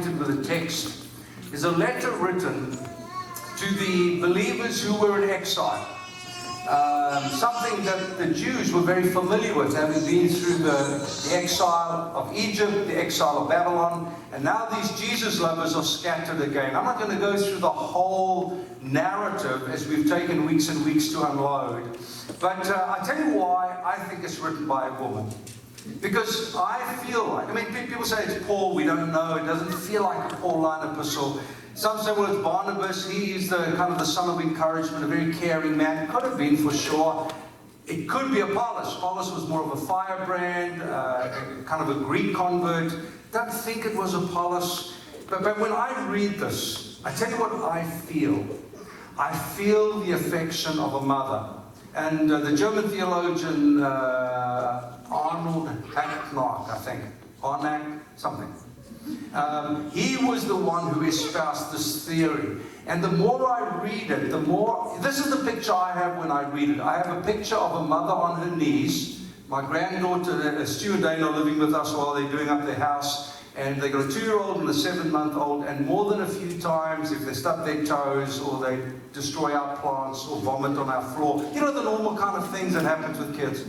acquainted with the text, is a letter written to the believers who were in exile. Um, something that the Jews were very familiar with, having been through the, the exile of Egypt, the exile of Babylon, and now these Jesus lovers are scattered again. I'm not going to go through the whole narrative as we've taken weeks and weeks to unload, but uh, I tell you why I think it's written by a woman. Because I feel like, I mean, people say it's Paul, we don't know, it doesn't feel like a Pauline epistle. Some say, well, it's Barnabas, he's the kind of the son of encouragement, a very caring man. Could have been for sure. It could be Apollos. Apollos was more of a firebrand, uh, kind of a Greek convert. Don't think it was Apollos. But, but when I read this, I tell you what I feel. I feel the affection of a mother. And uh, the German theologian uh, Arnold Hacknock, I think, Arnack, something. Um, he was the one who espoused this theory. And the more I read it, the more. This is the picture I have when I read it. I have a picture of a mother on her knees. My granddaughter, uh, Stu and Dane, are living with us while they're doing up their house. And they've got a two year old and a seven month old. And more than a few times, if they stub their toes or they destroy our plants or vomit on our floor, you know, the normal kind of things that happens with kids.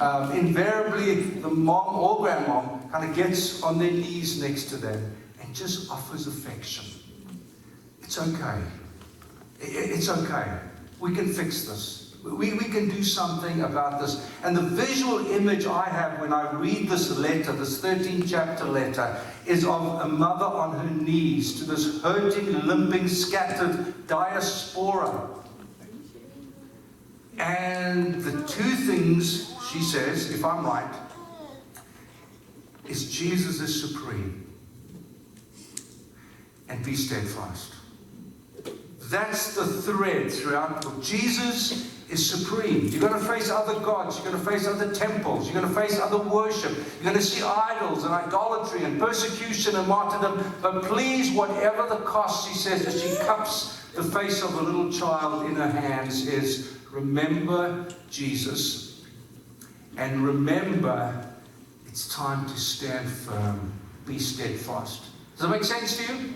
Um, invariably, the mom or grandmom kind of gets on their knees next to them and just offers affection. It's okay. It's okay. We can fix this. We, we can do something about this. And the visual image I have when I read this letter, this 13 chapter letter, is of a mother on her knees to this hurting, limping, scattered diaspora. And the two things she says, if I'm right, is Jesus is supreme. And be steadfast. That's the thread throughout. Jesus is supreme. You're going to face other gods. You're going to face other temples. You're going to face other worship. You're going to see idols and idolatry and persecution and martyrdom. But please, whatever the cost, she says, as she cups the face of a little child in her hands, is remember Jesus and remember it's time to stand firm. Be steadfast. Does that make sense to you?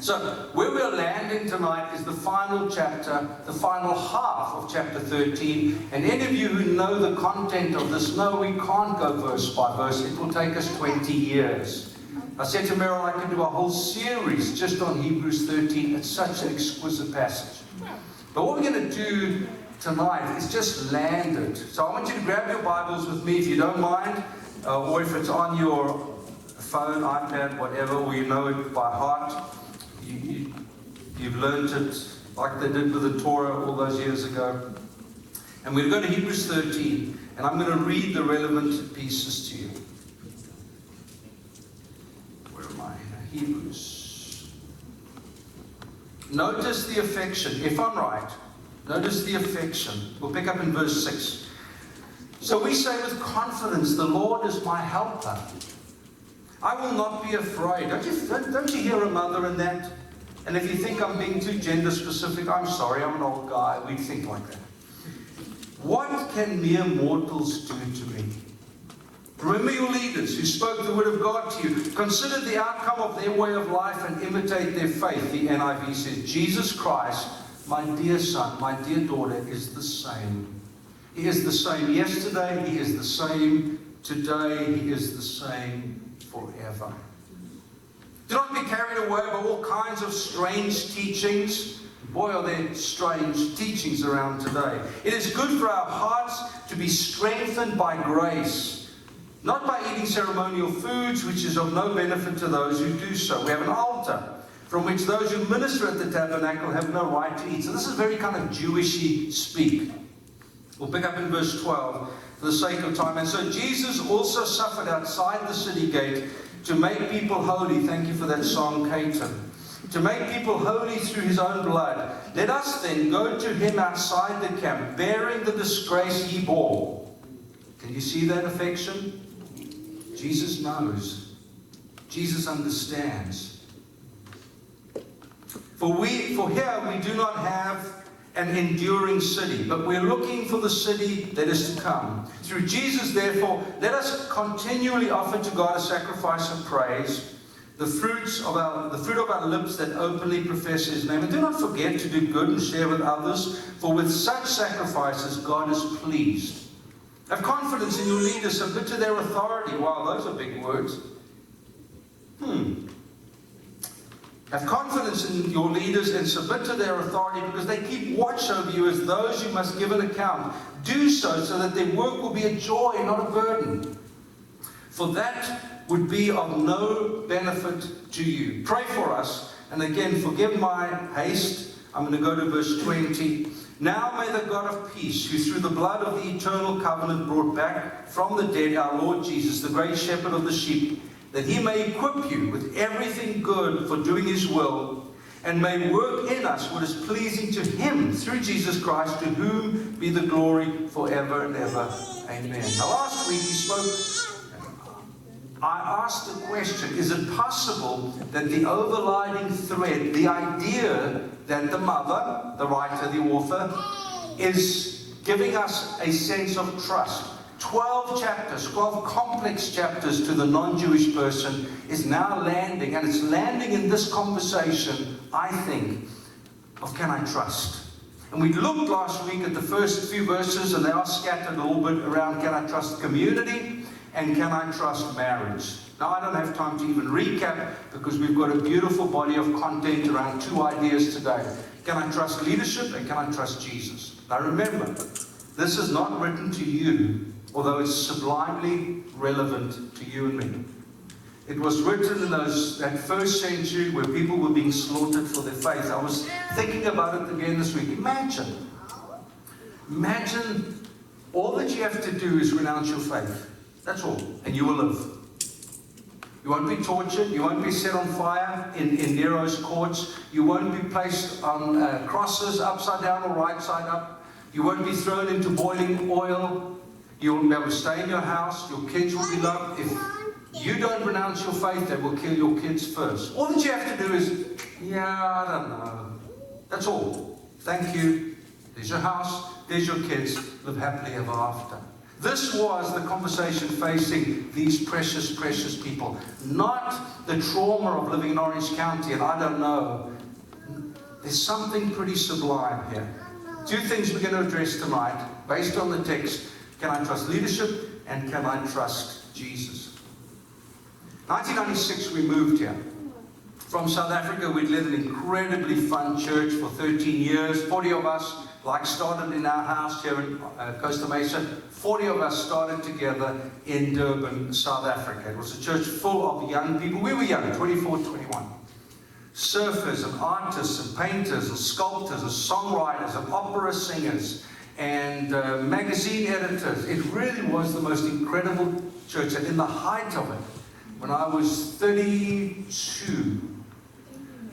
So, where we're landing tonight is the final chapter, the final half of chapter 13. And any of you who know the content of this know we can't go verse by verse. It will take us 20 years. I said to Meryl, I can do a whole series just on Hebrews 13. It's such an exquisite passage. But what we're going to do tonight is just landed. So I want you to grab your Bibles with me if you don't mind, uh, or if it's on your phone, iPad, whatever, we know it by heart. You, you, you've learned it like they did with the Torah all those years ago. And we're going to Hebrews 13, and I'm going to read the relevant pieces to you. Where am I? Hebrews. Notice the affection, if I'm right. Notice the affection. We'll pick up in verse 6. So we say with confidence, The Lord is my helper. I will not be afraid. Don't you, don't, don't you hear a mother in that? And if you think I'm being too gender specific, I'm sorry, I'm an old guy. We think like that. What can mere mortals do to me? Remember your leaders who spoke the word of God to you. Consider the outcome of their way of life and imitate their faith. The NIV says, Jesus Christ, my dear son, my dear daughter, is the same. He is the same yesterday, he is the same today, he is the same forever. Do not be carried away by all kinds of strange teachings. Boy, are there strange teachings around today. It is good for our hearts to be strengthened by grace, not by eating ceremonial foods, which is of no benefit to those who do so. We have an altar from which those who minister at the tabernacle have no right to eat. So this is very kind of Jewishy speak. We'll pick up in verse 12 for the sake of time. And so Jesus also suffered outside the city gate to make people holy. Thank you for that song, Caton. To make people holy through his own blood. Let us then go to him outside the camp, bearing the disgrace he bore. Can you see that affection? Jesus knows. Jesus understands. For we for here we do not have an enduring city, but we're looking for the city that is to come. Through Jesus, therefore, let us continually offer to God a sacrifice of praise, the fruits of our the fruit of our lips that openly profess his name. And do not forget to do good and share with others, for with such sacrifices God is pleased. Have confidence in your leaders, submit to their authority. Wow, those are big words. Hmm. Have confidence in your leaders and submit to their authority because they keep watch over you as those you must give an account. Do so so that their work will be a joy, not a burden. For that would be of no benefit to you. Pray for us. And again, forgive my haste. I'm going to go to verse 20. Now may the God of peace, who through the blood of the eternal covenant brought back from the dead our Lord Jesus, the great shepherd of the sheep, that he may equip you with everything good for doing his will, and may work in us what is pleasing to him through Jesus Christ, to whom be the glory forever and ever. Amen. Now, last week he spoke. I asked the question Is it possible that the overriding thread, the idea that the mother, the writer, the author, is giving us a sense of trust? 12 chapters, 12 complex chapters to the non Jewish person is now landing, and it's landing in this conversation, I think, of can I trust? And we looked last week at the first few verses, and they are scattered a little bit around can I trust community and can I trust marriage? Now, I don't have time to even recap because we've got a beautiful body of content around two ideas today. Can I trust leadership and can I trust Jesus? Now, remember, this is not written to you although it's sublimely relevant to you and me. It was written in those, that first century where people were being slaughtered for their faith. I was thinking about it again this week. Imagine, imagine all that you have to do is renounce your faith. That's all, and you will live. You won't be tortured. You won't be set on fire in, in Nero's courts. You won't be placed on uh, crosses upside down or right side up. You won't be thrown into boiling oil. You'll be able to stay in your house. Your kids will be loved. If you don't renounce your faith, they will kill your kids first. All that you have to do is, yeah, I don't know. That's all. Thank you. There's your house. There's your kids. Live happily ever after. This was the conversation facing these precious, precious people. Not the trauma of living in Orange County, and I don't know. There's something pretty sublime here. Two things we're going to address tonight, based on the text can I trust leadership? And can I trust Jesus? 1996, we moved here. From South Africa, we'd led an incredibly fun church for 13 years. 40 of us, like, started in our house here in uh, Costa Mesa. 40 of us started together in Durban, South Africa. It was a church full of young people. We were young, 24, 21 surfers and artists and painters and sculptors and songwriters and opera singers and uh, magazine editors. It really was the most incredible church. And in the height of it, when I was 32,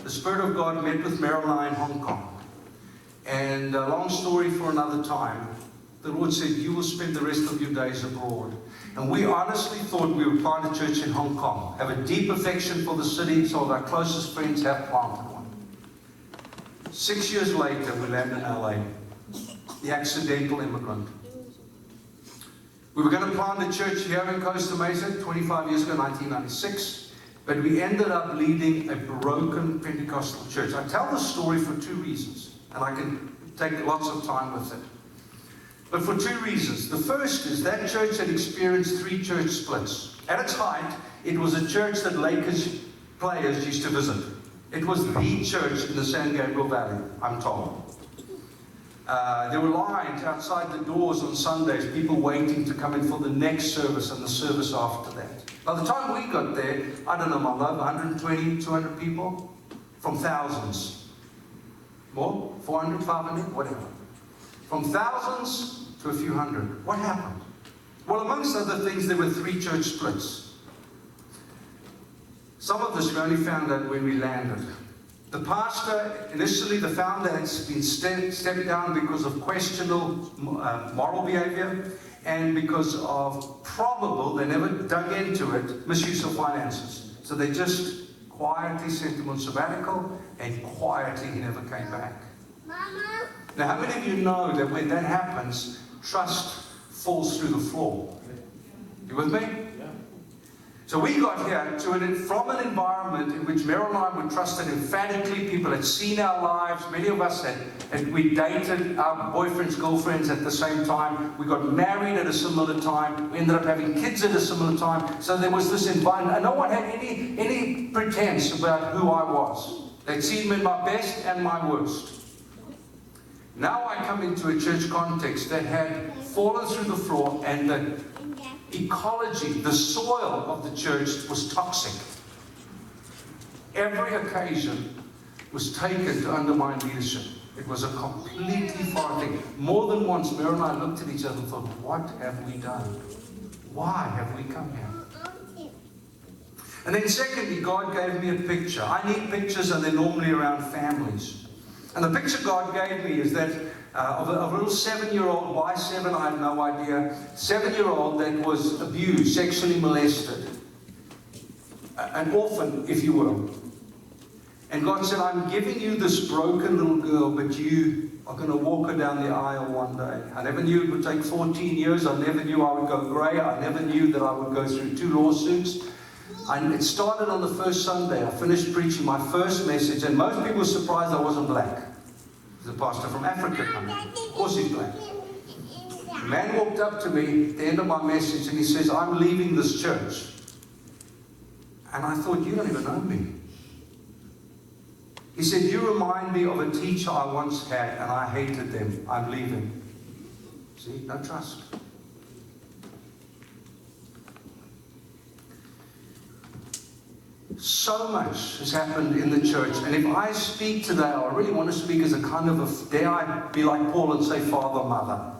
the Spirit of God met with Marilyn in Hong Kong. And a long story for another time, the Lord said, You will spend the rest of your days abroad. And we honestly thought we would plant a church in Hong Kong, have a deep affection for the city, so our closest friends have planted one. Six years later, we landed in LA the accidental immigrant. We were going to plant a church here in Costa Mesa 25 years ago, 1996, but we ended up leading a broken Pentecostal church. I tell this story for two reasons, and I can take lots of time with it. But for two reasons. The first is that church had experienced three church splits. At its height, it was a church that Lakers players used to visit. It was the church in the San Gabriel Valley, I'm told. Uh, there were lines outside the doors on Sundays, people waiting to come in for the next service and the service after that. By the time we got there, I don't know, my love, 120, 200 people from thousands. More? 400, 500, whatever. From thousands to a few hundred. What happened? Well, amongst other things, there were three church splits. Some of this we only found out when we landed. The pastor, initially the founder, has been ste- stepped down because of questionable uh, moral behavior and because of probable, they never dug into it, misuse of finances. So they just quietly sent him on sabbatical and quietly he never came back. Mama. Now, how many of you know that when that happens, trust falls through the floor? You with me? So we got here to an, from an environment in which Meryl and I were trusted emphatically. People had seen our lives. Many of us had, we dated our boyfriends, girlfriends at the same time. We got married at a similar time. We ended up having kids at a similar time. So there was this environment, and no one had any any pretense about who I was. They'd seen me in my best and my worst. Now I come into a church context that had fallen through the floor and the ecology, the soil of the church was toxic. Every occasion was taken to undermine leadership. It was a completely foreign thing. More than once, Mary and I looked at each other and thought, what have we done? Why have we come here? And then secondly, God gave me a picture. I need pictures and they're normally around families. And the picture God gave me is that uh, of, a, of, a, little seven-year-old, why seven, I have no idea, seven-year-old that was abused, sexually molested. An orphan, if you will. And God said, I'm giving you this broken little girl, but you are going to walk her down the aisle one day. I never knew it would take 14 years. I never knew I would go grey. I never knew that I would go through two lawsuits. And it started on the first Sunday. I finished preaching my first message, and most people were surprised I wasn't black. A pastor from Africa coming. Of course he's black. A man walked up to me at the end of my message and he says, I'm leaving this church. And I thought, you don't even know me. He said, You remind me of a teacher I once had and I hated them. I'm leaving. See, no trust. So much has happened in the church. And if I speak today, I really want to speak as a kind of a, dare I be like Paul and say father, mother.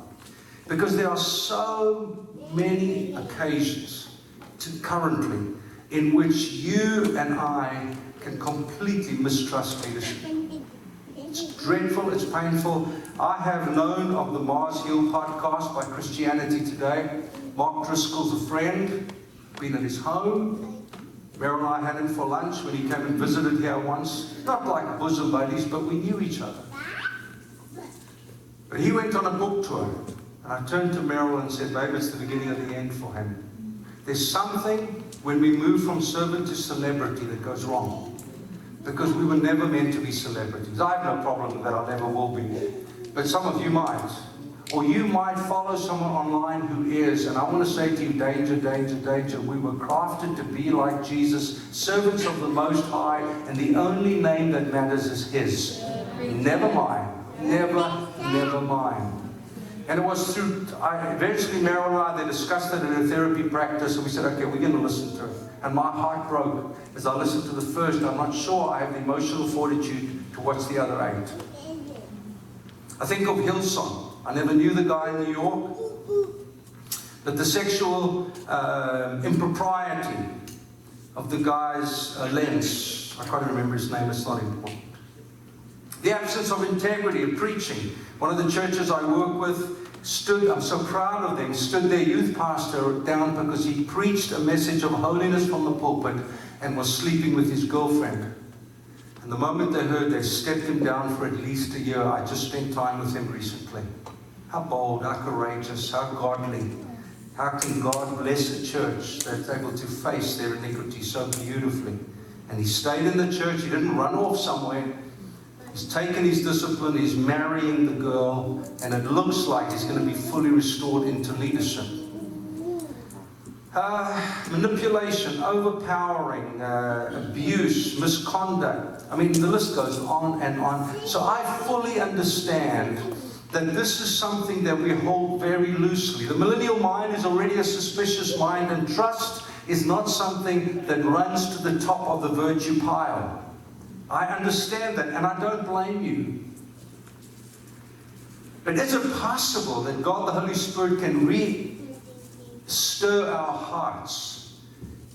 Because there are so many occasions to, currently in which you and I can completely mistrust leadership. It's dreadful, it's painful. I have known of the Mars Hill podcast by Christianity Today. Mark Driscoll's a friend, been at his home, Meryl and I had him for lunch when he came and visited here once. Not like bosom buddies, but we knew each other. But he went on a book tour, and I turned to Meryl and said, Babe, it's the beginning of the end for him. There's something when we move from servant to celebrity that goes wrong. Because we were never meant to be celebrities. I have no problem with that, I never will be. But some of you might. Or you might follow someone online who is, and I want to say to you, danger, danger, danger. We were crafted to be like Jesus, servants of the Most High, and the only name that matters is His. Never mine. Never, never mine. And it was through, I, eventually Meryl and I, they discussed it in a therapy practice, and we said, okay, we're going to listen to it. And my heart broke as I listened to the first. I'm not sure I have the emotional fortitude to watch the other eight. I think of Hillsong. I never knew the guy in New York. But the sexual uh, impropriety of the guy's uh, lens, I can't remember his name, it's not important. The absence of integrity of preaching. One of the churches I work with stood, I'm so proud of them, stood their youth pastor down because he preached a message of holiness from the pulpit and was sleeping with his girlfriend. And the moment they heard, they stepped him down for at least a year. I just spent time with him recently. How bold, how courageous, how godly. How can God bless a church that's able to face their iniquity so beautifully? And he stayed in the church, he didn't run off somewhere. He's taken his discipline, he's marrying the girl, and it looks like he's going to be fully restored into leadership. Uh, manipulation, overpowering, uh, abuse, misconduct. I mean, the list goes on and on. So I fully understand that this is something that we hold very loosely. The millennial mind is already a suspicious mind, and trust is not something that runs to the top of the virtue pile. I understand that, and I don't blame you. But is it possible that God the Holy Spirit can re stir our hearts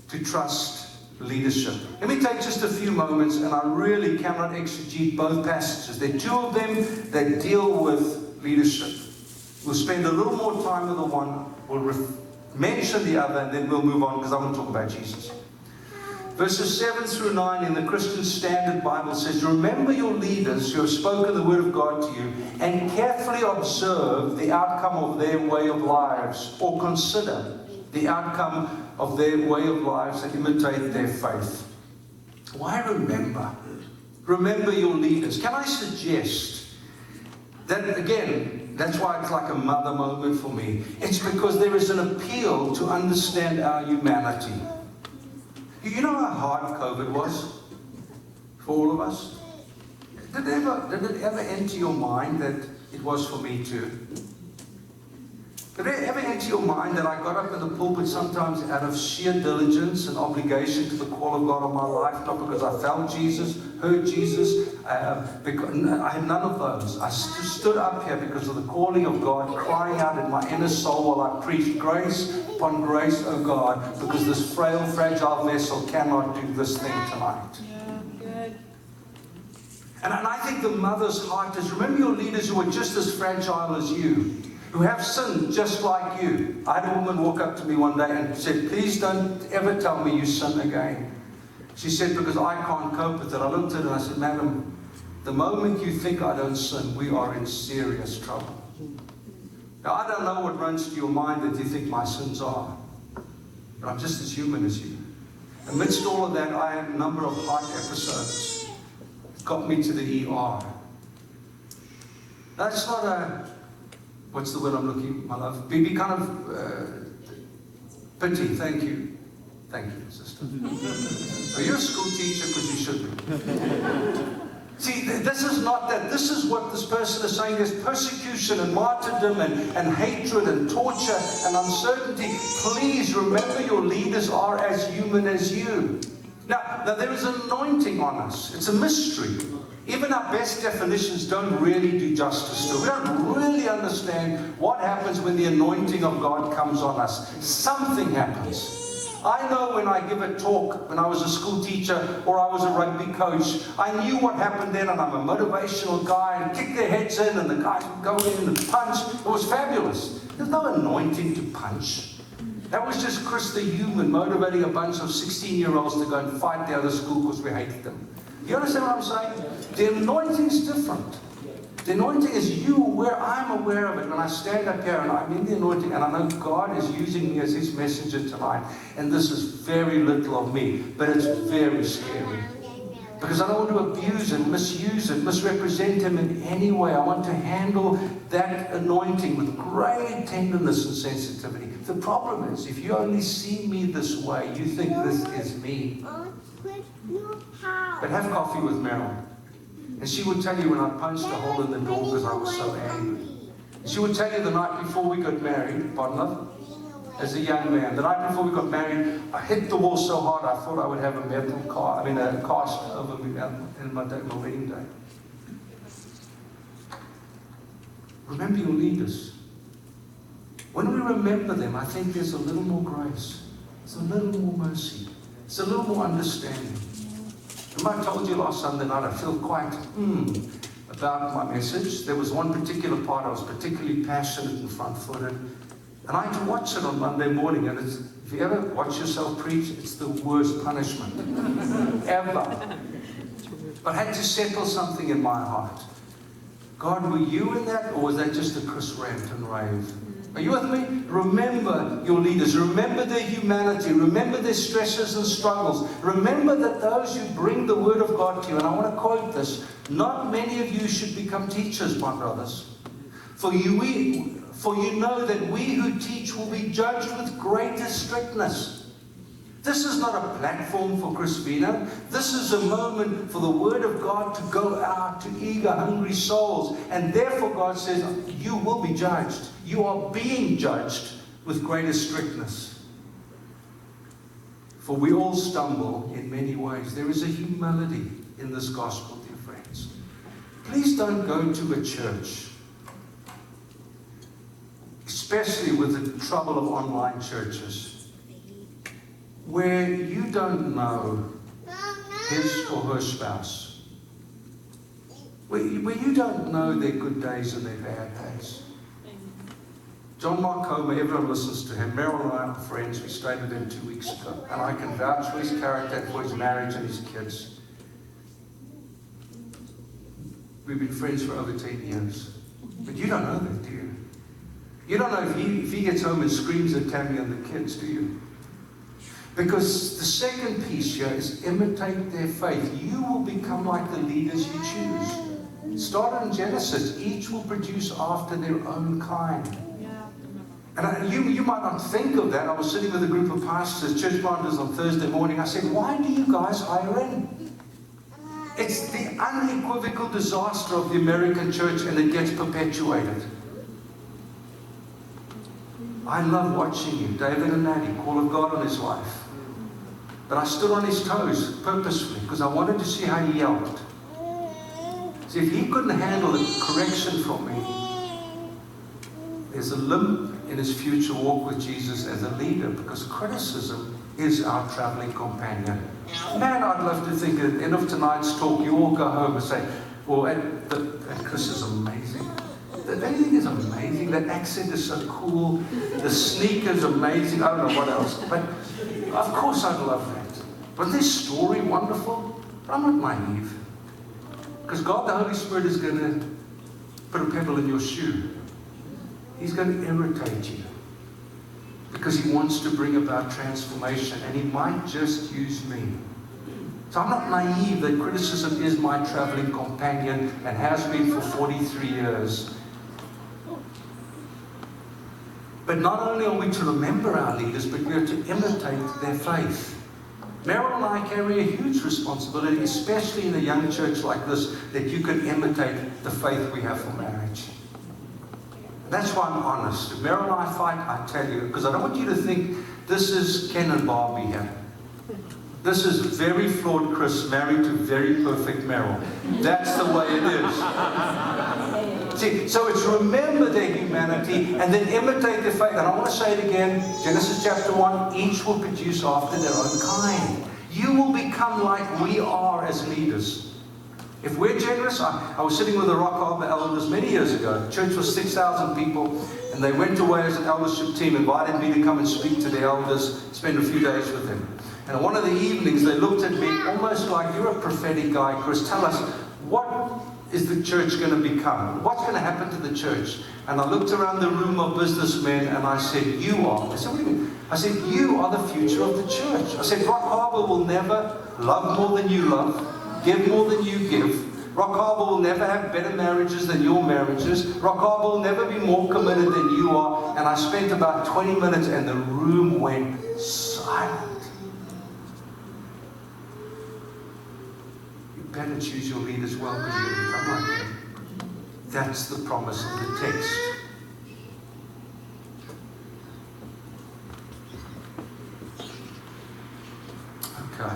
to trust leadership? Let me take just a few moments, and I really cannot exegete both passages. There are two of them that deal with leadership. We'll spend a little more time with the one, we'll mention the other, and then we'll move on because I want to talk about Jesus. Verses 7 through 9 in the Christian Standard Bible says, Remember your leaders who have spoken the word of God to you and carefully observe the outcome of their way of lives, or consider the outcome of their way of lives and imitate their faith. Why remember? Remember your leaders. Can I suggest that, again, that's why it's like a mother moment for me. It's because there is an appeal to understand our humanity. Do you know how hard COVID was for all of us? Did it ever, did it ever enter your mind that it was for me too? Did it ever enter your mind that I got up in the pulpit sometimes out of sheer diligence and obligation to the call of God on my life, not because I felt Jesus, heard Jesus, uh, because, I had none of those. I st- stood up here because of the calling of God, crying out in my inner soul while I preached grace upon grace, oh God, because this frail, fragile vessel cannot do this thing tonight. And, and I think the mother's heart is remember your leaders who are just as fragile as you who have sinned just like you. I had a woman walk up to me one day and said, Please don't ever tell me you sin again. She said, Because I can't cope with it. I looked at her and I said, Madam, the moment you think I don't sin, we are in serious trouble. Now, I don't know what runs to your mind that you think my sins are, but I'm just as human as you. Amidst all of that, I had a number of heart episodes. Got me to the ER. That's not a what's the word I'm looking, my love? Be, be kind of uh, pity. Thank you. Thank you, sister. Are you a school teacher? Because you should be. See, this is not that. This is what this person is saying. There's persecution and martyrdom and, and hatred and torture and uncertainty. Please remember your leaders are as human as you. Now, now there is anointing on us. It's a mystery. Even our best definitions don't really do justice to it. We don't really understand what happens when the anointing of God comes on us. Something happens. I know when I give a talk, when I was a school teacher or I was a rugby coach, I knew what happened then, and I'm a motivational guy and kick their heads in, and the guys would go in and punch. It was fabulous. There's no anointing to punch. That was just Chris the human motivating a bunch of 16 year olds to go and fight the other school because we hated them. You understand what I'm saying? The anointing is different. The anointing is you where I'm aware of it. When I stand up here and I'm in the anointing and I know God is using me as his messenger tonight. And this is very little of me, but it's very scary. Because I don't want to abuse it, misuse it, misrepresent him in any way. I want to handle that anointing with great tenderness and sensitivity. The problem is, if you only see me this way, you think this is me. But have coffee with Meryl. And she would tell you when I punched a hole in the door because I was so angry. She would tell you the night before we got married, pardon as a young man, the night before we got married, I hit the wall so hard I thought I would have a metal car, I mean a cast over me in my, day, my wedding day. Remember your leaders. When we remember them, I think there's a little more grace, there's a little more mercy, there's a little more understanding. Remember I told you last Sunday night I feel quite hmm about my message. There was one particular part I was particularly passionate and front-footed. And I had to watch it on Monday morning. And if you ever watch yourself preach, it's the worst punishment ever. But I had to settle something in my heart. God, were you in that, or was that just a Chris and rave? Are you with me? Remember your leaders. Remember their humanity. Remember their stresses and struggles. Remember that those who bring the word of God to you, and I want to quote this not many of you should become teachers, my brothers. For you, we, for you know that we who teach will be judged with greater strictness. This is not a platform for Crispina. This is a moment for the Word of God to go out to eager, hungry souls. And therefore, God says, You will be judged. You are being judged with greater strictness. For we all stumble in many ways. There is a humility in this gospel, dear friends. Please don't go to a church, especially with the trouble of online churches where you don't know his or her spouse, where, where you don't know their good days and their bad days. John Mark Comer, everyone listens to him. Meryl and I are friends. We stayed with him two weeks ago. And I can vouch for his character, for his marriage and his kids. We've been friends for over 10 years. But you don't know that, do you? You don't know if he, if he gets home and screams at Tammy and the kids, do you? Because the second piece here is imitate their faith. You will become like the leaders you choose. Start in Genesis. Each will produce after their own kind. And I, you, you might not think of that. I was sitting with a group of pastors, church planters on Thursday morning. I said, Why do you guys hire in? It's the unequivocal disaster of the American church and it gets perpetuated. I love watching you, David and Nanny, call of God on his life. But I stood on his toes purposefully because I wanted to see how he yelled. See, if he couldn't handle the correction from me, there's a limp in his future walk with Jesus as a leader because criticism is our traveling companion. Man, I'd love to think at the end of tonight's talk, you all go home and say, well, and, the, and Chris is amazing. The is amazing. That accent is so cool. The sneakers amazing. I don't know what else. But of course I'd love that. But this story wonderful? I'm not naive. Because God the Holy Spirit is going to put a pebble in your shoe. He's going to irritate you. Because he wants to bring about transformation. And he might just use me. So I'm not naive that criticism is my traveling companion and has been for 43 years. But not only are we to remember our leaders, but we are to imitate their faith. Meryl and I carry a huge responsibility, especially in a young church like this, that you can imitate the faith we have for marriage. That's why I'm honest. If Meryl and I fight, I tell you, because I don't want you to think this is Ken and Barbie here. This is very flawed Chris married to very perfect Meryl. That's the way it is. See, so it's remember their humanity and then imitate their faith. And I want to say it again Genesis chapter 1 each will produce after their own kind. You will become like we are as leaders. If we're generous, I, I was sitting with the Rock Harbor elders many years ago. The Church was 6,000 people, and they went away as an eldership team, invited me to come and speak to the elders, spend a few days with them. And one of the evenings, they looked at me almost like, You're a prophetic guy, Chris. Tell us, what is the church going to become? What's going to happen to the church? And I looked around the room of businessmen and I said, You are. I said, What do you mean? I said, You are the future of the church. I said, Rock Harbor will never love more than you love, give more than you give. Rock Harbor will never have better marriages than your marriages. Rock Harbor will never be more committed than you are. And I spent about 20 minutes and the room went silent. Better choose your leaders well because you're going to become like them. That's the promise of the text. Okay.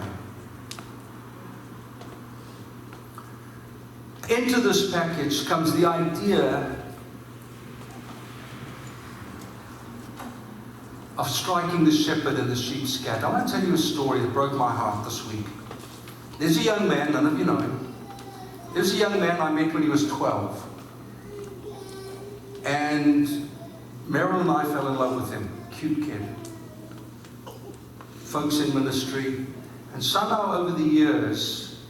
Into this package comes the idea of striking the shepherd and the sheep scatter. I want to tell you a story that broke my heart this week. There's a young man, none of you know him. There's a young man I met when he was 12. And Meryl and I fell in love with him. Cute kid. Folks in ministry. And somehow over the years,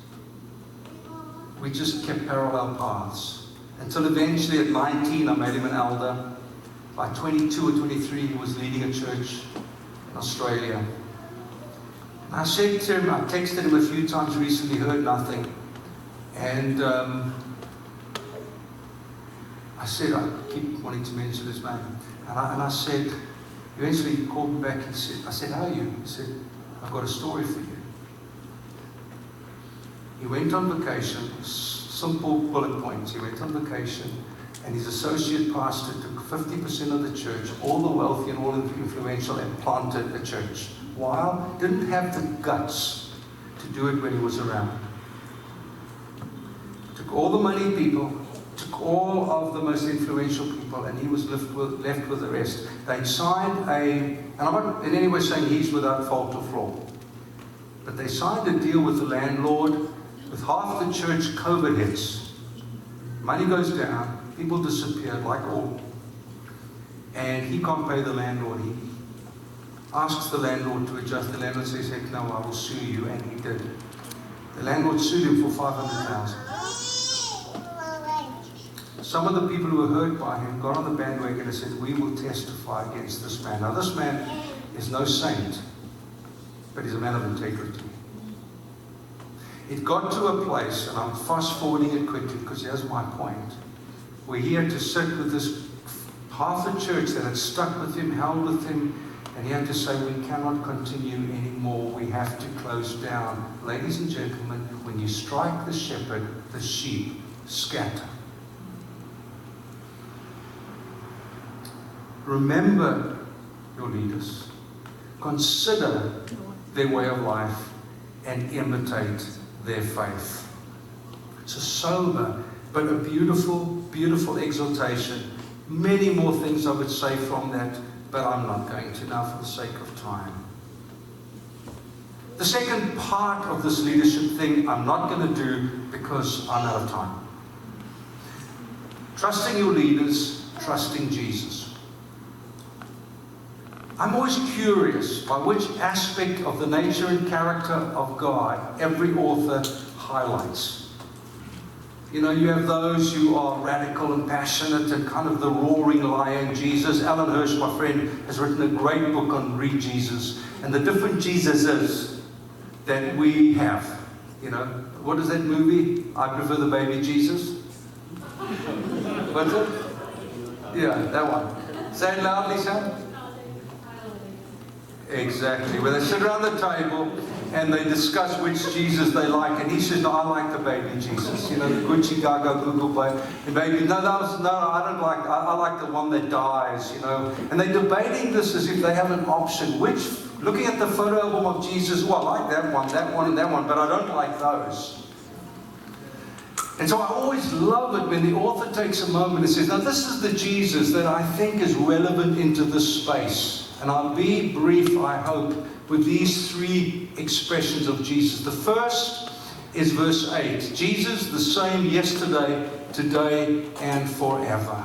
we just kept parallel paths. Until eventually at 19, I made him an elder. By 22 or 23, he was leading a church in Australia. I said to him, I texted him a few times recently, heard nothing. And um, I said, I keep wanting to mention his name. And I, and I said, eventually he called me back and said, I said, how are you? He said, I've got a story for you. He went on vacation, simple bullet points. He went on vacation, and his associate pastor took 50% of the church, all the wealthy and all the influential, and planted a church while, didn't have the guts to do it when he was around. Took all the money people, took all of the most influential people, and he was left with, left with the rest. They signed a, and I'm not in any way saying he's without fault or flaw, but they signed a deal with the landlord with half the church COVID hits. Money goes down, people disappear like all. and he can't pay the landlord. He asks the landlord to adjust. The landlord says, heck no, I will sue you, and he did. The landlord sued him for 500000 Some of the people who were hurt by him got on the bandwagon and said, we will testify against this man. Now this man is no saint, but he's a man of integrity. It got to a place, and I'm fast forwarding it quickly because here's my point. We're here to sit with this half a church that had stuck with him, held with him, and he had to say, We cannot continue anymore. We have to close down. Ladies and gentlemen, when you strike the shepherd, the sheep scatter. Remember your leaders. Consider their way of life and imitate their faith. It's a sober but a beautiful, beautiful exhortation. Many more things I would say from that, but I'm not going to now for the sake of time. The second part of this leadership thing I'm not going to do because I'm out of time. Trusting your leaders, trusting Jesus. I'm always curious by which aspect of the nature and character of God every author highlights. You know, you have those who are radical and passionate and kind of the roaring lion, Jesus. Alan Hirsch, my friend, has written a great book on ReJesus and the different Jesuses that we have. You know, what is that movie? I prefer the baby Jesus. What's it? Yeah, that one. Say it loudly, son. Exactly. Where they sit around the table and they discuss which Jesus they like, and he says, "No, I like the baby Jesus. You know, the Gucci Gaga Google baby, no, that was, no, I don't like. I, I like the one that dies. You know." And they're debating this as if they have an option. Which, looking at the photo album of Jesus, well, I like that one, that one, and that one, but I don't like those. And so I always love it when the author takes a moment and says, "Now, this is the Jesus that I think is relevant into this space." And I'll be brief, I hope, with these three expressions of Jesus. The first is verse 8 Jesus, the same yesterday, today, and forever.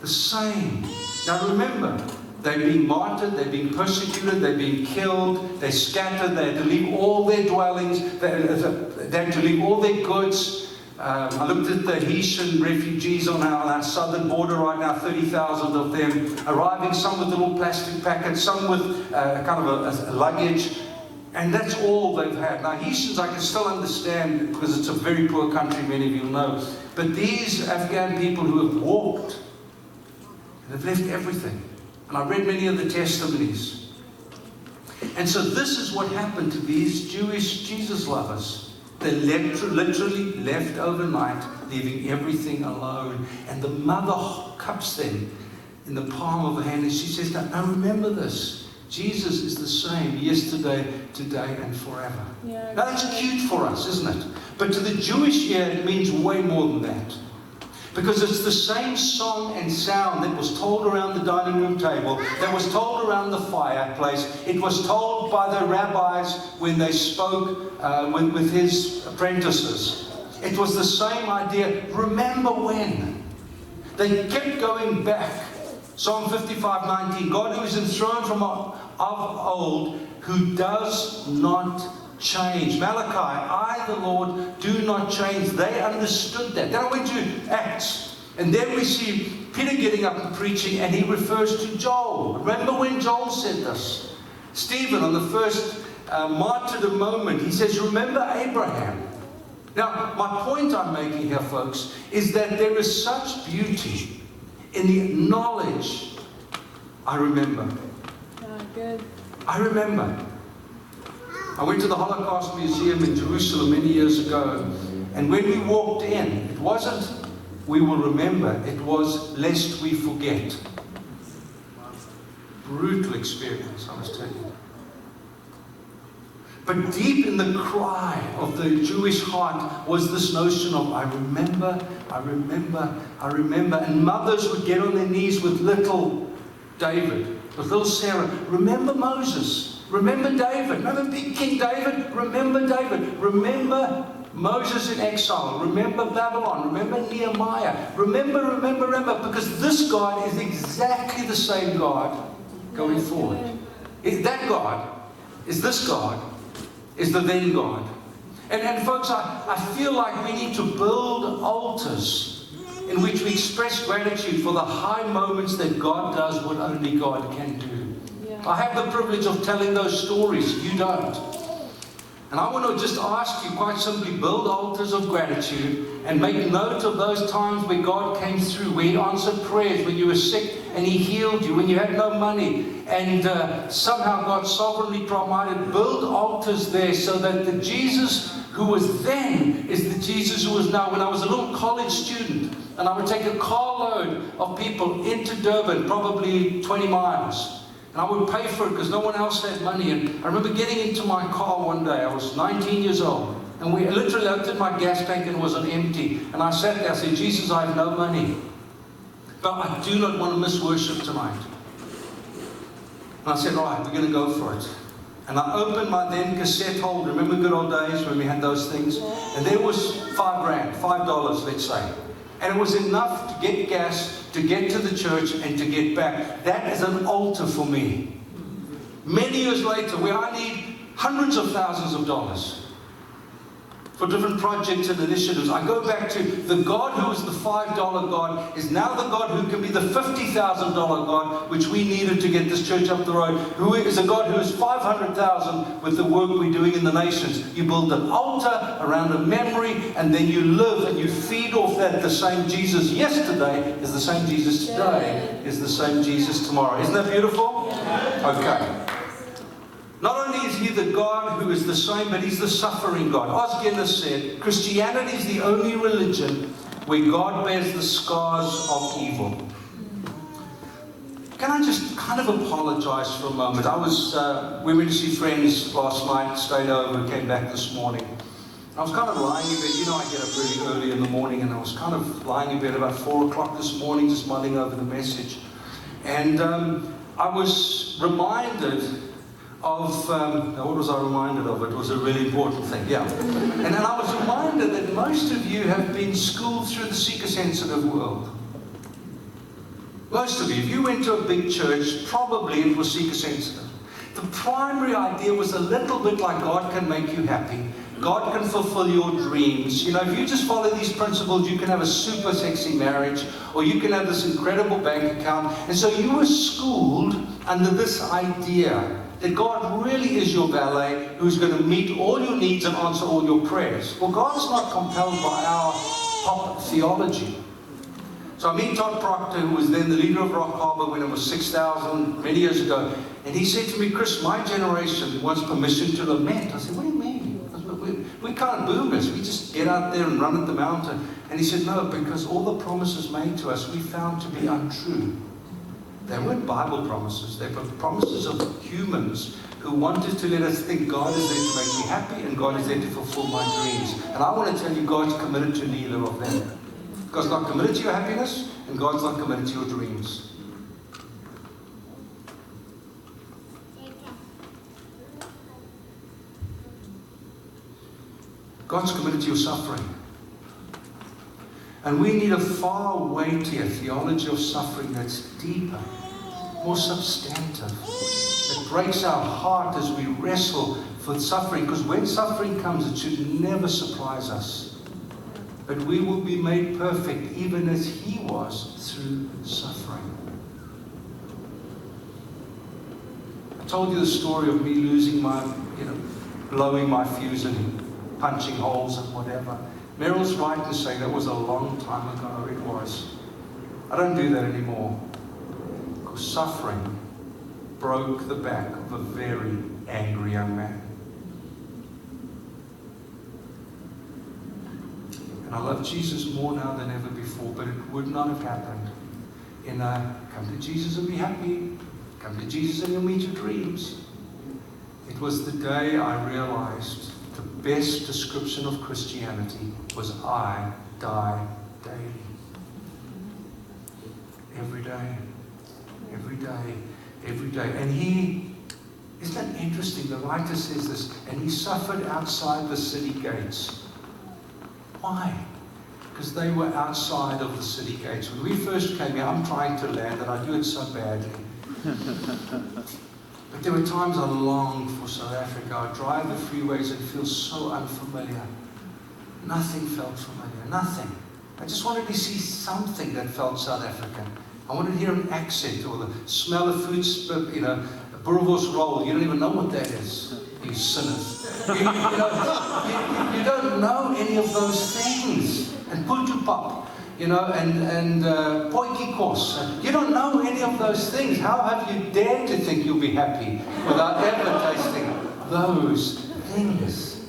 The same. Now remember, they've been martyred, they've been persecuted, they've been killed, they're scattered, they had to leave all their dwellings, they had to leave all their goods. Um, I looked at the Haitian refugees on our, on our, southern border right now, 30,000 of them arriving, some with little plastic packets, some with uh, kind of a, a, luggage. And that's all they've had. Now, Haitians I can still understand because it's a very poor country, many of you know. But these Afghan people who have walked have left everything. And I've read many of the testimonies. And so this is what happened to these Jewish Jesus lovers. They literally left overnight, leaving everything alone. And the mother cups them in the palm of her hand and she says, Now remember this. Jesus is the same yesterday, today, and forever. Yeah, now that's cute for us, isn't it? But to the Jewish ear, it means way more than that. Because it's the same song and sound that was told around the dining room table, that was told around the fireplace. It was told by the rabbis when they spoke uh, with, with his apprentices. It was the same idea. Remember when? They kept going back. Psalm 55 19 God who is enthroned from of old, who does not change. Malachi, I, the Lord, do not change. They understood that. Then I went to Acts, and then we see Peter getting up and preaching, and he refers to Joel. Remember when Joel said this? Stephen, on the first uh, martyrdom moment, he says, Remember Abraham. Now, my point I'm making here, folks, is that there is such beauty in the knowledge. I remember. Oh, good. I remember. I went to the Holocaust Museum in Jerusalem many years ago, and when we walked in, it wasn't we will remember, it was lest we forget. Brutal experience, I must tell you. But deep in the cry of the Jewish heart was this notion of, I remember, I remember, I remember. And mothers would get on their knees with little David, with little Sarah. Remember Moses. Remember David. Remember Big King David? Remember David. Remember Moses in exile. Remember Babylon. Remember Nehemiah. Remember, remember, remember. Because this God is exactly the same God going forward. Is that God? Is this God? Is the then God? And, and folks, I, I feel like we need to build altars in which we express gratitude for the high moments that God does what only God can do. I have the privilege of telling those stories. You don't. And I want to just ask you quite simply build altars of gratitude and make note of those times where God came through, where He answered prayers, when you were sick and He healed you, when you had no money, and uh, somehow God sovereignly provided. Build altars there so that the Jesus who was then is the Jesus who is now. When I was a little college student, and I would take a carload of people into Durban, probably 20 miles. And I would pay for it because no one else had money. And I remember getting into my car one day. I was 19 years old. And we literally opened my gas tank and it was on empty. And I sat there, I said, Jesus, I have no money. But I do not want to miss worship tonight. And I said, all right, we're going to go for it. And I opened my then cassette holder. Remember good old days when we had those things? And there was five grand, five dollars, let's say. And it was enough to get gas, to get to the church, and to get back. That is an altar for me. Many years later, where I need hundreds of thousands of dollars, for different projects and initiatives. I go back to the God who is the $5 God is now the God who can be the $50,000 God, which we needed to get this church up the road, who is a God who is 500,000 with the work we're doing in the nations. You build an altar around a memory, and then you live and you feed off that. The same Jesus yesterday is the same Jesus today, is the same Jesus tomorrow. Isn't that beautiful? Okay. Not only is he the God who is the same, but he's the suffering God. Os Guinness said, Christianity is the only religion where God bears the scars of evil. Can I just kind of apologize for a moment? I was, uh, we went to see friends last night, stayed over, came back this morning. I was kind of lying in bed. You know, I get up really early in the morning, and I was kind of lying in bed about four o'clock this morning, just mulling over the message. And um, I was reminded of, um, what was I reminded of? It was a really important thing, yeah. And then I was reminded that most of you have been schooled through the seeker-sensitive world. Most of you. If you went to a big church, probably it was seeker-sensitive. The primary idea was a little bit like God can make you happy. God can fulfill your dreams. You know, if you just follow these principles, you can have a super sexy marriage, or you can have this incredible bank account. And so you were schooled under this idea that God really is your valet who's going to meet all your needs and answer all your prayers. Well, God is not compelled by our pop theology. So I meet Todd Proctor, who was then the leader of Rock Harbor when it was 6,000 many years ago, and he said to me, Chris, my generation wants permission to lament. I said, what do you mean? We, can't boomers. We just get out there and run at the mountain. And he said, no, because all the promises made to us we found to be untrue. They weren't Bible promises. They were promises of humans who wanted to let us think God is there to make me happy and God is there to fulfill my dreams. And I want to tell you, God's committed to neither of them. God's not committed to your happiness, and God's not committed to your dreams. God's committed to your suffering. And we need a far weightier theology of suffering that's deeper, more substantive, that breaks our heart as we wrestle for suffering. Because when suffering comes, it should never surprise us. But we will be made perfect even as He was through suffering. I told you the story of me losing my, you know, blowing my fuse and punching holes and whatever. Meryl's right to say that was a long time ago. It was. I don't do that anymore. Because suffering broke the back of a very angry young man. And I love Jesus more now than ever before, but it would not have happened in a come to Jesus and be happy, come to Jesus and you'll meet your dreams. It was the day I realized best description of Christianity was I die daily. Every day. Every day. Every day. And he, isn't that interesting? The writer says this, and he suffered outside the city gates Why? Because they were outside of the city gates. When we first came here, I'm trying to land and I do it so badly. but there were times I longed for South Africa. I'd drive the freeways and feel so unfamiliar. Nothing felt familiar. Nothing. I just wanted to see something that felt South African. I wanted to hear an accent or the smell of food, you know, a Boerewors roll. You don't even know what that is, you sinners. You, you, know, you, you, don't know any of those things. And put your pop, you know, and, and uh. You don't know any of those things. How have you dared to think you'll be happy without ever tasting those things?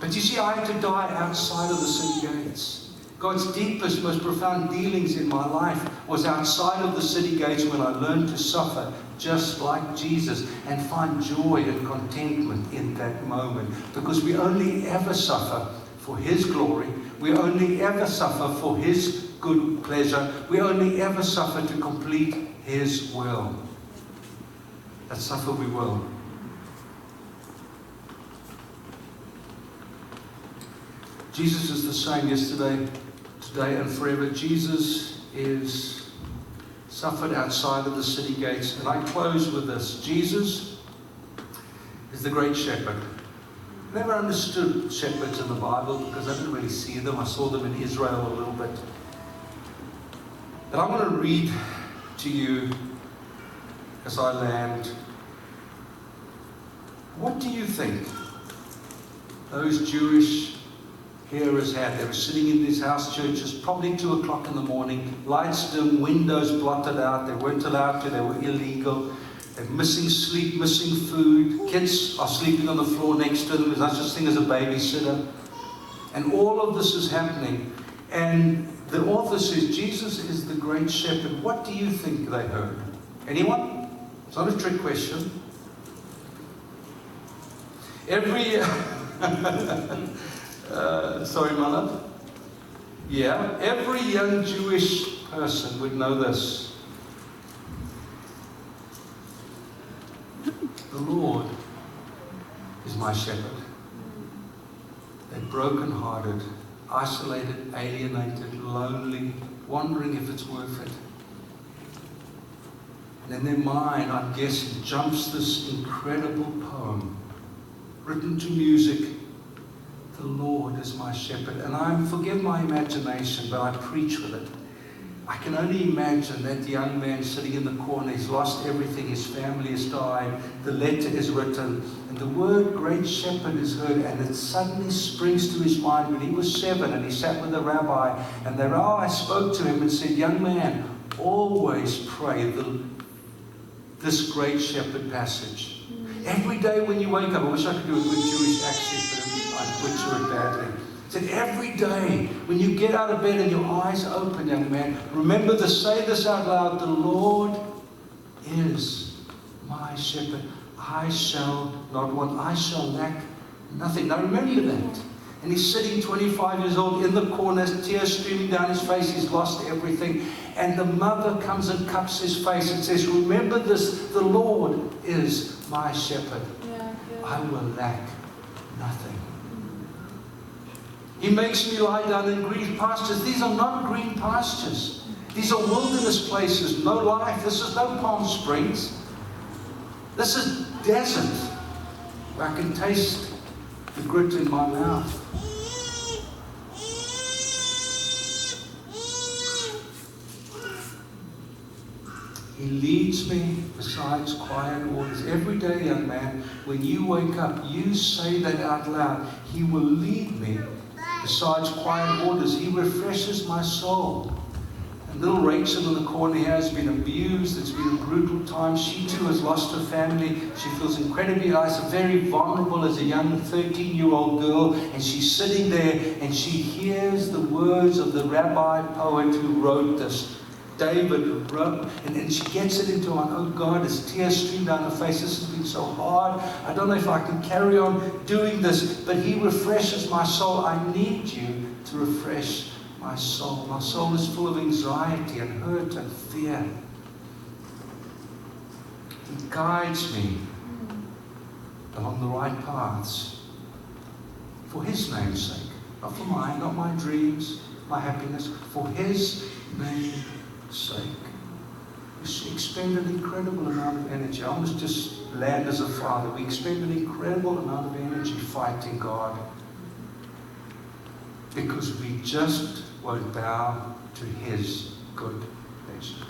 But you see, I had to die outside of the city gates. God's deepest, most profound dealings in my life was outside of the city gates when I learned to suffer just like Jesus and find joy and contentment in that moment. Because we only ever suffer for His glory, we only ever suffer for His good pleasure, we only ever suffer to complete His will. That suffer we will. Jesus is the same yesterday, today and forever. Jesus is suffered outside of the city gates. And I close with this. Jesus is the great shepherd. I never understood shepherds in the Bible because I didn't really see them. I saw them in Israel a little bit. But I'm going to read to you as I land. What do you think those Jewish hearers had. They were sitting in these house churches, probably two o'clock in the morning, lights dim, windows blotted out. They weren't allowed to, they were illegal. They're missing sleep, missing food. Kids are sleeping on the floor next to them. There's no such thing as a babysitter. And all of this is happening. And the author says, Jesus is the great shepherd. What do you think they heard? Anyone? It's not a trick question. Every. Uh, sorry, mother. Yeah, every young Jewish person would know this. The Lord is my shepherd. They're broken-hearted, isolated, alienated, lonely, wondering if it's worth it. And in their mind, I'm guessing, jumps this incredible poem, written to music the Lord is my shepherd. And I'm, forgive my imagination, but I preach with it. I can only imagine that young man sitting in the corner, he's lost everything, his family has died, the letter is written, and the word great shepherd is heard, and it suddenly springs to his mind when he was seven and he sat with the rabbi, and the rabbi oh, spoke to him and said, Young man, always pray the, this great shepherd passage. Mm. Every day when you wake up, I wish I could do a good Jewish accent, but I butcher it badly. Said every day when you get out of bed and your eyes open, young man, remember to say this out loud: The Lord is my shepherd. I shall not want. I shall lack nothing. Now remember that. And he's sitting 25 years old in the corner, tears streaming down his face. He's lost everything. And the mother comes and cups his face and says, Remember this, the Lord is my shepherd. Yeah, yeah. I will lack nothing. He makes me lie down in green pastures. These are not green pastures. These are wilderness places, no life. This is no Palm Springs. This is desert I can taste the grit in my mouth. He leads me beside quiet waters. Every day, young man, when you wake up, you say that out loud. He will lead me Besides quiet waters, he refreshes my soul. And little Rachel in the corner here has been abused. It's been a brutal time. She too has lost her family. She feels incredibly isolated, very vulnerable as a young 13 year old girl. And she's sitting there and she hears the words of the rabbi poet who wrote this. David wrote, and, and she gets it into her, oh God, as tears stream down her face. This has been so hard. I don't know if I can carry on doing this, but He refreshes my soul. I need you to refresh my soul. My soul is full of anxiety and hurt and fear. He guides me along the right paths for His name's sake. Not for mine, not my dreams, my happiness, for His name's sake. We expend an incredible amount of energy. I almost just land as a father. We expend an incredible amount of energy fighting God because we just won't bow to His good pleasure.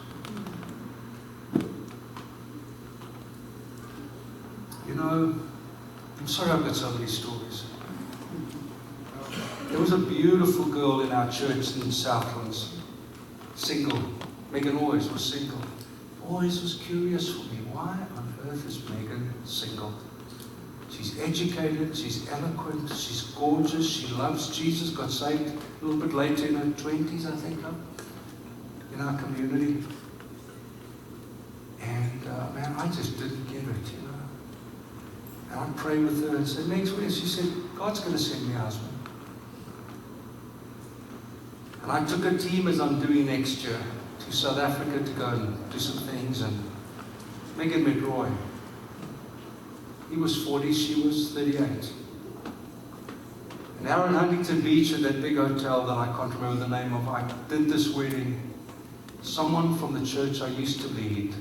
You know, I'm sorry I've got so many stories. There was a beautiful girl in our church in Southlands, single. Megan always was single. Always was curious for me. Why on earth is Megan single? She's educated, she's eloquent, she's gorgeous, she loves Jesus, got saved a little bit later in her 20s, I think, in our community. And uh, man, I just didn't get it, you know. And I prayed with her and said, next week, she said, God's going to send me a husband. And I took a team as I'm doing next year to South Africa to go and do some things. And Megan McRoy, he was 40, she was 38. And out in Huntington Beach at that big hotel that I can't remember the name of, I did this wedding. Someone from the church I used to lead,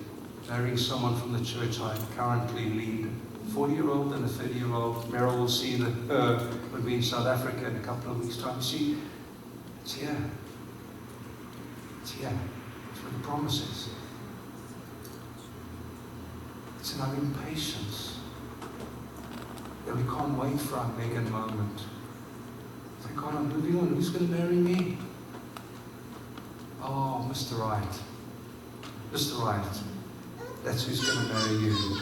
marrying someone from the church I currently lead. 40 year old and a 30 year old. Meryl will see the, her when we're in South Africa in a couple of weeks' time. She, it's here. It's here. It's where the promise is. It's in our impatience that we can't wait for our Megan moment. Thank God I'm moving on. Who's going to marry me? Oh, Mr. Right. Mr. Right. That's who's going to marry you.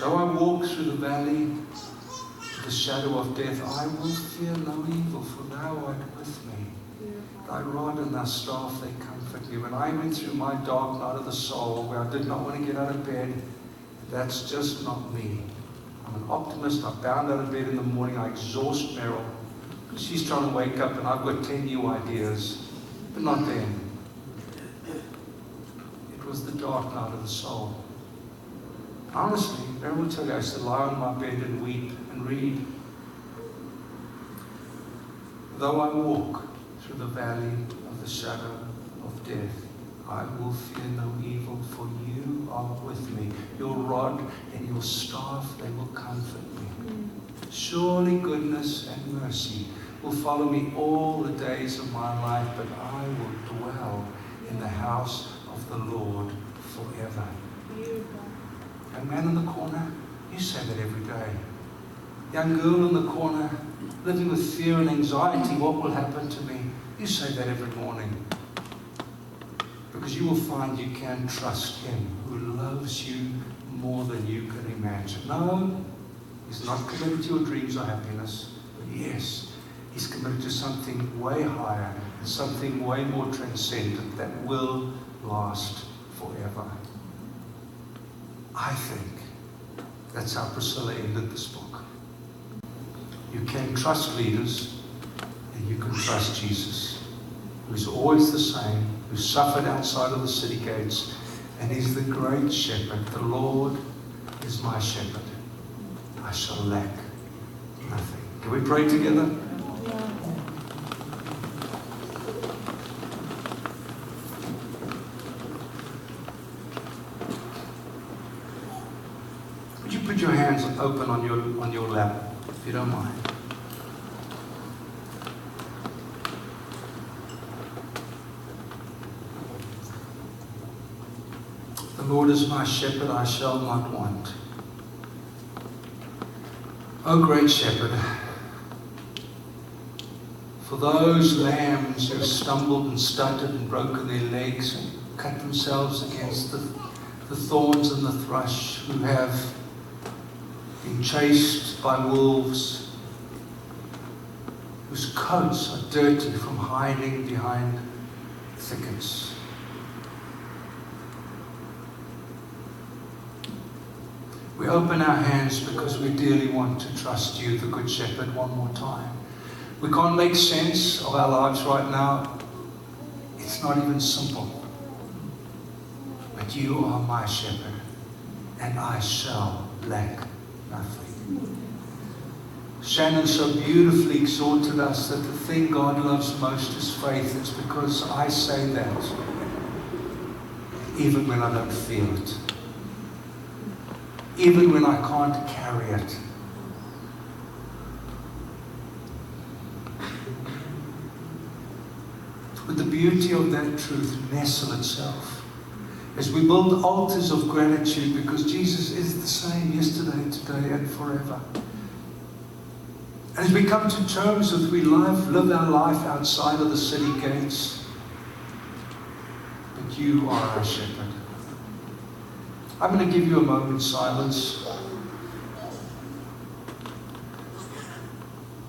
Though I walk through the valley of the shadow of death, I will fear no evil, for thou art with me. Thy rod and thy staff, they comfort me. When I went through my dark night of the soul, where I did not want to get out of bed, that's just not me. I'm an optimist. I bound out of bed in the morning. I exhaust Meryl. She's trying to wake up, and I've got 10 new ideas. But not then. It was the dark night of the soul. Honestly, I will tell you, I used to lie on my bed and weep and read. Though I walk through the valley of the shadow of death, I will fear no evil, for you are with me. Your rod and your staff, they will comfort me. Surely goodness and mercy will follow me all the days of my life, but I will dwell in the house of the Lord forever. Young man in the corner, you say that every day. Young girl in the corner, living with fear and anxiety, what will happen to me? You say that every morning. Because you will find you can trust Him who loves you more than you can imagine. No, He's not committed to your dreams or happiness, but yes, He's committed to something way higher and something way more transcendent that will last forever. I think that's how Priscilla ended this book. You can trust leaders and you can trust Jesus, who's always the same, who suffered outside of the city gates, and he's the great shepherd. The Lord is my shepherd. I shall lack nothing. Can we pray together? Would you put your hands open on your, on your lap, if you don't mind. The Lord is my shepherd, I shall not want. O great shepherd, for those lambs who have stumbled and stuttered and broken their legs and cut themselves against the, the thorns and the thrush, who have been chased by wolves, whose coats are dirty from hiding behind thickets. We open our hands because we dearly want to trust you, the Good Shepherd, one more time. We can't make sense of our lives right now. It's not even simple. But you are my shepherd, and I shall lack nothing. Shannon so beautifully exhorted us that the thing God loves most is faith. It's because I say that even when I don't feel it, even when I can't carry it. With the beauty of that truth nestle itself as we build altars of gratitude because Jesus is the same yesterday, today, and forever. As we come to terms with we live, live our life outside of the city gates, but you are our shepherd. I'm going to give you a moment's silence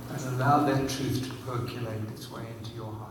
and allow that truth to percolate its way into your heart.